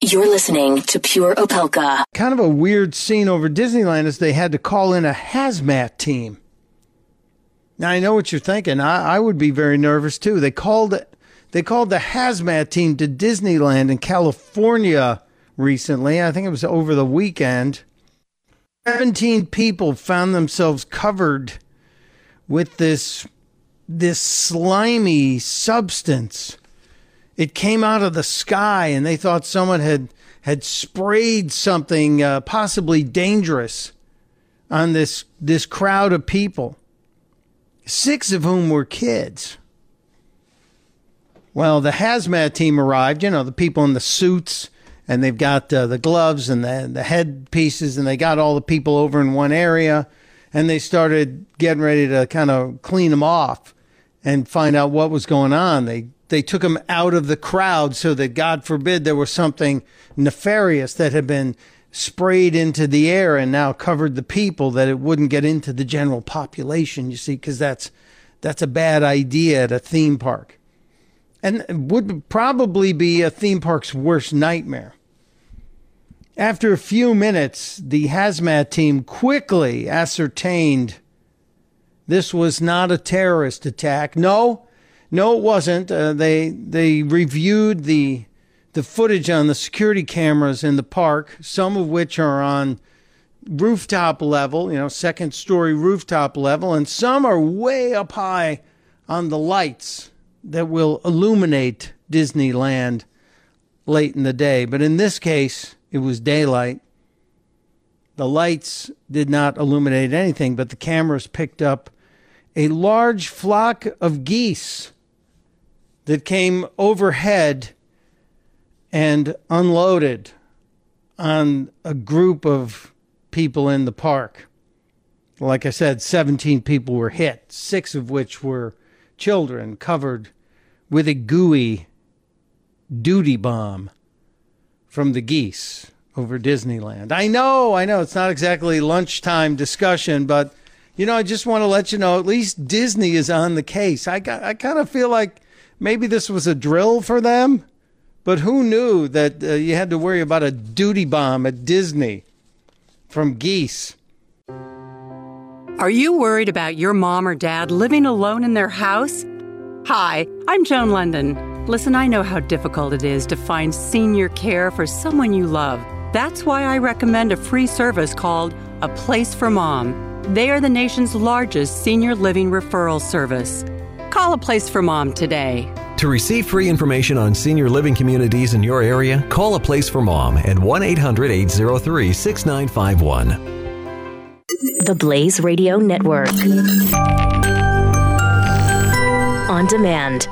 You're listening to Pure Opelka. Kind of a weird scene over Disneyland is they had to call in a hazmat team. Now I know what you're thinking. I, I would be very nervous too. They called it they called the hazmat team to Disneyland in California recently. I think it was over the weekend. 17 people found themselves covered with this this slimy substance. It came out of the sky and they thought someone had had sprayed something uh, possibly dangerous on this this crowd of people. Six of whom were kids. Well, the hazmat team arrived, you know, the people in the suits, and they've got uh, the gloves and the, the head pieces, and they got all the people over in one area, and they started getting ready to kind of clean them off and find out what was going on. They they took him out of the crowd so that God forbid there was something nefarious that had been sprayed into the air and now covered the people that it wouldn't get into the general population. You see, because that's that's a bad idea at a theme park and would probably be a theme park's worst nightmare. After a few minutes, the hazmat team quickly ascertained this was not a terrorist attack. No, no, it wasn't. Uh, they they reviewed the the footage on the security cameras in the park, some of which are on rooftop level, you know, second story rooftop level, and some are way up high on the lights that will illuminate Disneyland late in the day. But in this case, it was daylight. The lights did not illuminate anything, but the cameras picked up a large flock of geese that came overhead and unloaded on a group of people in the park. Like I said, 17 people were hit, six of which were children covered with a gooey duty bomb from the geese over Disneyland. I know, I know, it's not exactly lunchtime discussion, but you know, I just want to let you know at least Disney is on the case. I got, I kind of feel like maybe this was a drill for them, but who knew that uh, you had to worry about a duty bomb at Disney from geese? Are you worried about your mom or dad living alone in their house? Hi, I'm Joan Lunden. Listen, I know how difficult it is to find senior care for someone you love. That's why I recommend a free service called A Place for Mom. They are the nation's largest senior living referral service. Call A Place for Mom today. To receive free information on senior living communities in your area, call A Place for Mom at 1 800 803 6951. The Blaze Radio Network. On demand.